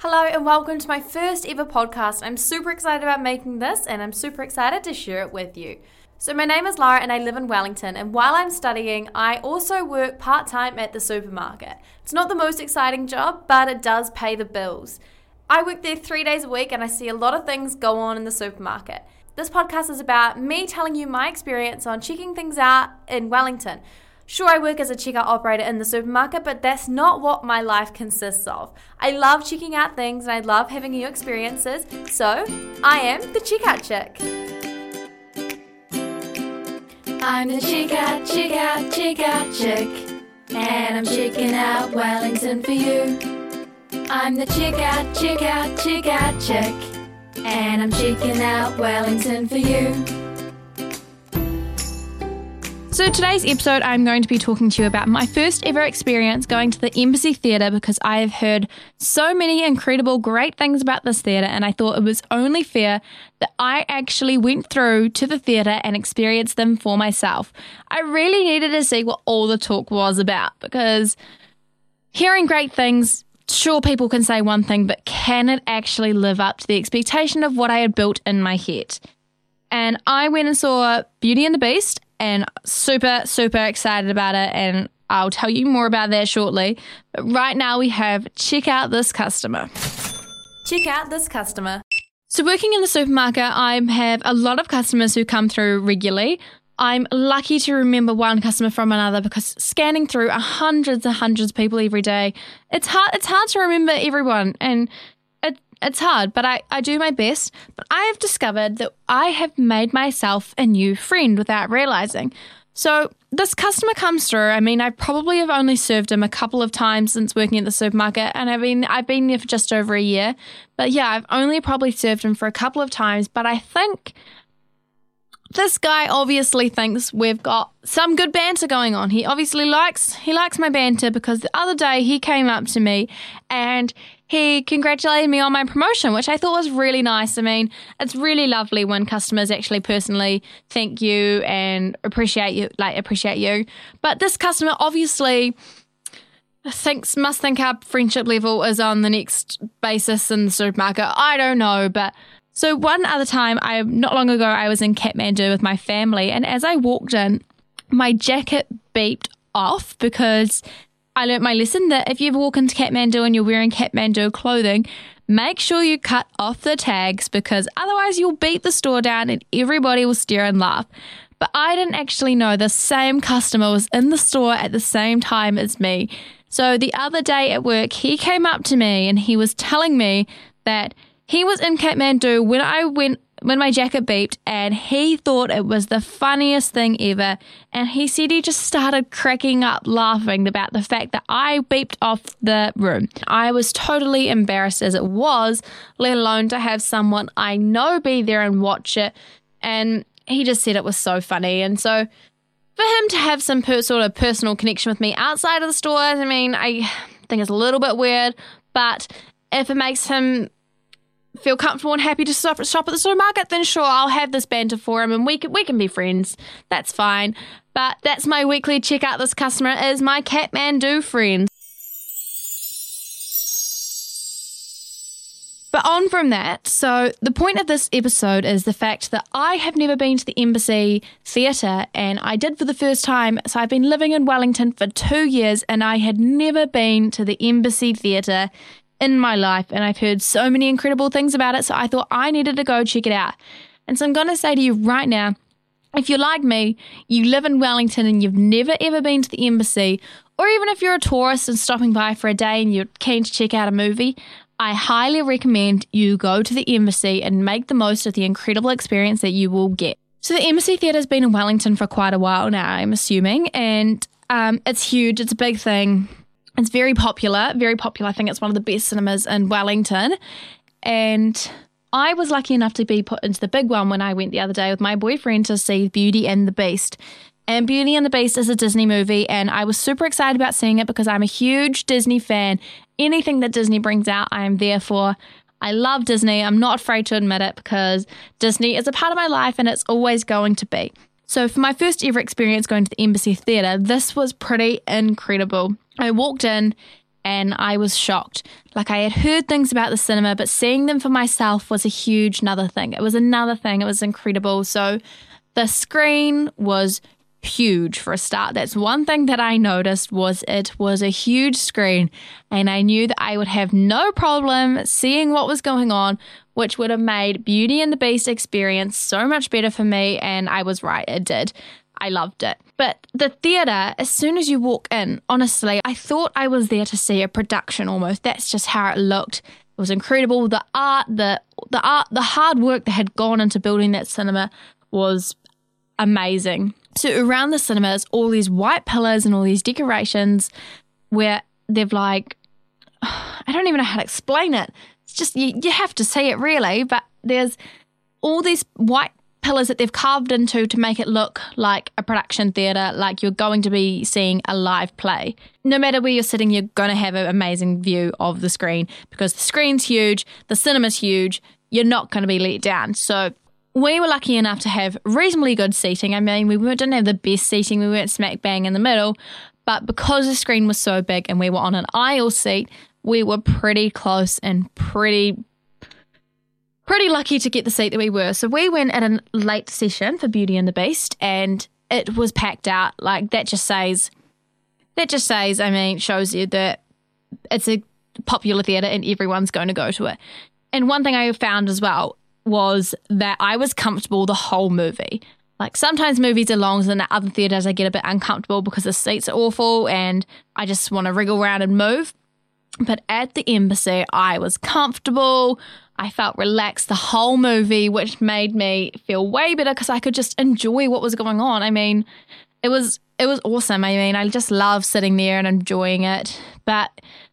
Hello and welcome to my first ever podcast. I'm super excited about making this and I'm super excited to share it with you. So, my name is Lara and I live in Wellington. And while I'm studying, I also work part time at the supermarket. It's not the most exciting job, but it does pay the bills. I work there three days a week and I see a lot of things go on in the supermarket. This podcast is about me telling you my experience on checking things out in Wellington. Sure, I work as a checkout operator in the supermarket, but that's not what my life consists of. I love checking out things and I love having new experiences, so I am the checkout chick. I'm the checkout, checkout, checkout chick, and I'm checking out Wellington for you. I'm the checkout, checkout, checkout chick, and I'm checking out Wellington for you. So, today's episode, I'm going to be talking to you about my first ever experience going to the Embassy Theatre because I have heard so many incredible, great things about this theatre, and I thought it was only fair that I actually went through to the theatre and experienced them for myself. I really needed to see what all the talk was about because hearing great things sure people can say one thing, but can it actually live up to the expectation of what I had built in my head? And I went and saw Beauty and the Beast and super, super excited about it. And I'll tell you more about that shortly. But right now we have check out this customer. Check out this customer. So, working in the supermarket, I have a lot of customers who come through regularly. I'm lucky to remember one customer from another because scanning through hundreds and hundreds of people every day, it's hard. It's hard to remember everyone, and it's hard. But I, I do my best. But I have discovered that I have made myself a new friend without realizing. So this customer comes through. I mean, I probably have only served him a couple of times since working at the supermarket, and I've been I've been there for just over a year. But yeah, I've only probably served him for a couple of times. But I think this guy obviously thinks we've got some good banter going on. He obviously likes he likes my banter because the other day he came up to me and he congratulated me on my promotion, which I thought was really nice. I mean, it's really lovely when customers actually personally thank you and appreciate you, like appreciate you. But this customer obviously thinks must think our friendship level is on the next basis in the supermarket. I don't know, but so one other time, I not long ago, I was in Kathmandu with my family, and as I walked in, my jacket beeped off because I learnt my lesson that if you ever walk into Kathmandu and you're wearing Kathmandu clothing, make sure you cut off the tags because otherwise you'll beat the store down and everybody will stare and laugh. But I didn't actually know the same customer was in the store at the same time as me. So the other day at work, he came up to me and he was telling me that he was in Kathmandu when I went when my jacket beeped and he thought it was the funniest thing ever. And he said he just started cracking up laughing about the fact that I beeped off the room. I was totally embarrassed as it was, let alone to have someone I know be there and watch it. And he just said it was so funny. And so for him to have some per- sort of personal connection with me outside of the stores, I mean, I think it's a little bit weird, but if it makes him feel comfortable and happy to shop, at the supermarket, then sure, I'll have this banter for him and we can, we can be friends. That's fine. But that's my weekly check out this customer is my Kathmandu friend. But on from that, so the point of this episode is the fact that I have never been to the Embassy Theatre and I did for the first time. So I've been living in Wellington for two years and I had never been to the Embassy Theatre in my life and I've heard so many incredible things about it. So I thought I needed to go check it out. And so I'm going to say to you right now if you're like me, you live in Wellington and you've never ever been to the embassy, or even if you're a tourist and stopping by for a day and you're keen to check out a movie, I highly recommend you go to the embassy and make the most of the incredible experience that you will get. So, the Embassy Theatre has been in Wellington for quite a while now, I'm assuming, and um, it's huge. It's a big thing. It's very popular, very popular. I think it's one of the best cinemas in Wellington. And I was lucky enough to be put into the big one when I went the other day with my boyfriend to see Beauty and the Beast. And Beauty and the Beast is a Disney movie, and I was super excited about seeing it because I'm a huge Disney fan. Anything that Disney brings out, I am there for. I love Disney. I'm not afraid to admit it because Disney is a part of my life and it's always going to be. So, for my first ever experience going to the Embassy Theatre, this was pretty incredible. I walked in and I was shocked. Like I had heard things about the cinema, but seeing them for myself was a huge another thing. It was another thing. It was incredible. So the screen was huge for a start. That's one thing that I noticed was it was a huge screen and I knew that I would have no problem seeing what was going on, which would have made Beauty and the Beast experience so much better for me and I was right, it did. I loved it. But the theatre, as soon as you walk in, honestly, I thought I was there to see a production almost. That's just how it looked. It was incredible. The art, the the art, the hard work that had gone into building that cinema was amazing. So around the cinema is all these white pillars and all these decorations where they've like I don't even know how to explain it. It's just you, you have to see it really, but there's all these white pillars that they've carved into to make it look like a production theatre, like you're going to be seeing a live play. No matter where you're sitting, you're going to have an amazing view of the screen because the screen's huge, the cinema's huge, you're not going to be let down. So we were lucky enough to have reasonably good seating. I mean, we didn't have the best seating, we weren't smack bang in the middle, but because the screen was so big and we were on an aisle seat, we were pretty close and pretty pretty lucky to get the seat that we were. So we went at a late session for Beauty and the Beast and it was packed out. Like that just says that just says, I mean, shows you that it's a popular theatre and everyone's going to go to it. And one thing I found as well was that I was comfortable the whole movie. Like sometimes movies are long, and at other theatres I get a bit uncomfortable because the seats are awful and I just want to wriggle around and move. But at the embassy, I was comfortable. I felt relaxed the whole movie, which made me feel way better because I could just enjoy what was going on. I mean, it was it was awesome. I mean, I just love sitting there and enjoying it. But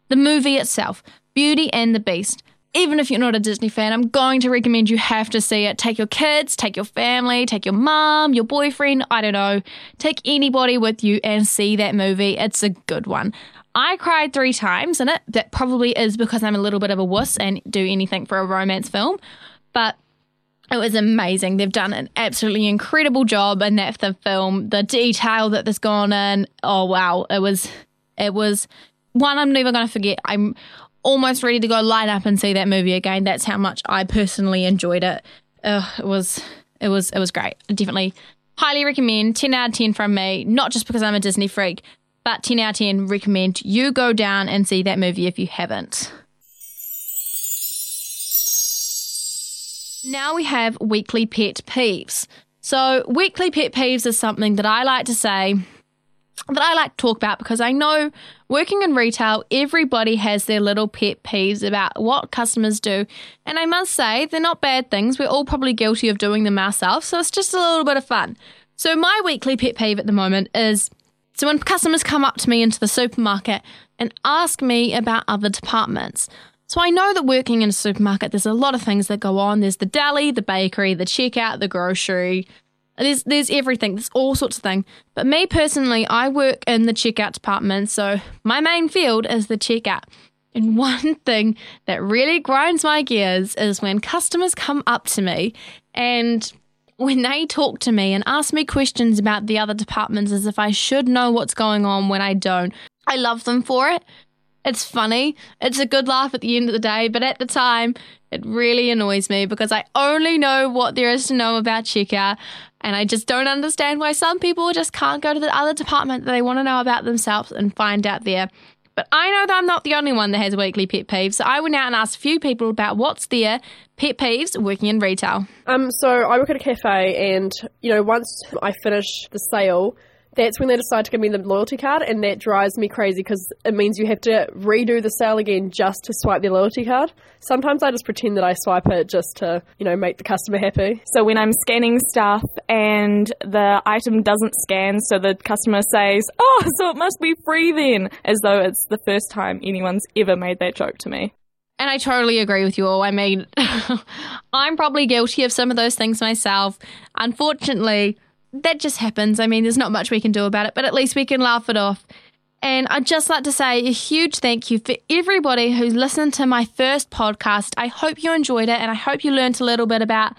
the movie itself, Beauty and the Beast, even if you're not a Disney fan, I'm going to recommend you have to see it. Take your kids, take your family, take your mom, your boyfriend, I don't know. Take anybody with you and see that movie. It's a good one. I cried three times in it. That probably is because I'm a little bit of a wuss and do anything for a romance film. But it was amazing. They've done an absolutely incredible job in that film. The detail that there's gone in. Oh wow. It was it was one I'm never gonna forget. I'm almost ready to go line up and see that movie again. That's how much I personally enjoyed it. It was it was it was great. definitely highly recommend. Ten out of ten from me. Not just because I'm a Disney freak, but 10 out of 10 recommend you go down and see that movie if you haven't. Now we have weekly pet peeves. So, weekly pet peeves is something that I like to say that I like to talk about because I know working in retail, everybody has their little pet peeves about what customers do. And I must say, they're not bad things. We're all probably guilty of doing them ourselves. So, it's just a little bit of fun. So, my weekly pet peeve at the moment is so when customers come up to me into the supermarket and ask me about other departments, so I know that working in a supermarket, there's a lot of things that go on. There's the deli, the bakery, the checkout, the grocery. There's there's everything. There's all sorts of things. But me personally, I work in the checkout department, so my main field is the checkout. And one thing that really grinds my gears is when customers come up to me and when they talk to me and ask me questions about the other departments as if I should know what's going on when I don't, I love them for it. It's funny. It's a good laugh at the end of the day, but at the time, it really annoys me because I only know what there is to know about checkout, and I just don't understand why some people just can't go to the other department that they want to know about themselves and find out there. But I know that I'm not the only one that has weekly pet peeves, so I went out and asked a few people about what's their pet peeves working in retail. Um, so I work at a cafe, and you know, once I finish the sale, that's when they decide to give me the loyalty card, and that drives me crazy because it means you have to redo the sale again just to swipe their loyalty card. Sometimes I just pretend that I swipe it just to, you know, make the customer happy. So when I'm scanning stuff and the item doesn't scan, so the customer says, "Oh, so it must be free then," as though it's the first time anyone's ever made that joke to me. And I totally agree with you all. I mean, I'm probably guilty of some of those things myself. Unfortunately, that just happens. I mean, there's not much we can do about it, but at least we can laugh it off. And I'd just like to say a huge thank you for everybody who's listened to my first podcast. I hope you enjoyed it and I hope you learned a little bit about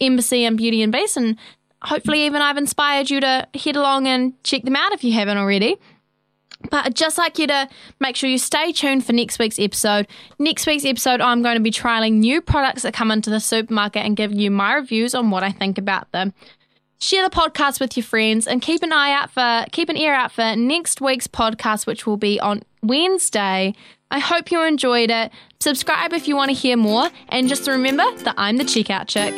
Embassy and Beauty and Beast. And hopefully, even I've inspired you to head along and check them out if you haven't already. But I'd just like you to make sure you stay tuned for next week's episode. Next week's episode, I'm going to be trialing new products that come into the supermarket and giving you my reviews on what I think about them. Share the podcast with your friends and keep an eye out for keep an ear out for next week's podcast, which will be on Wednesday. I hope you enjoyed it. Subscribe if you want to hear more, and just remember that I'm the checkout chick.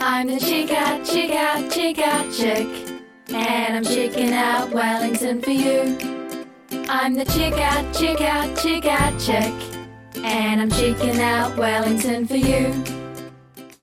I'm the checkout, checkout, checkout chick. And I'm checking out Wellington for you. I'm the checkout, checkout chick. Out chick, and I'm checking out Wellington for you.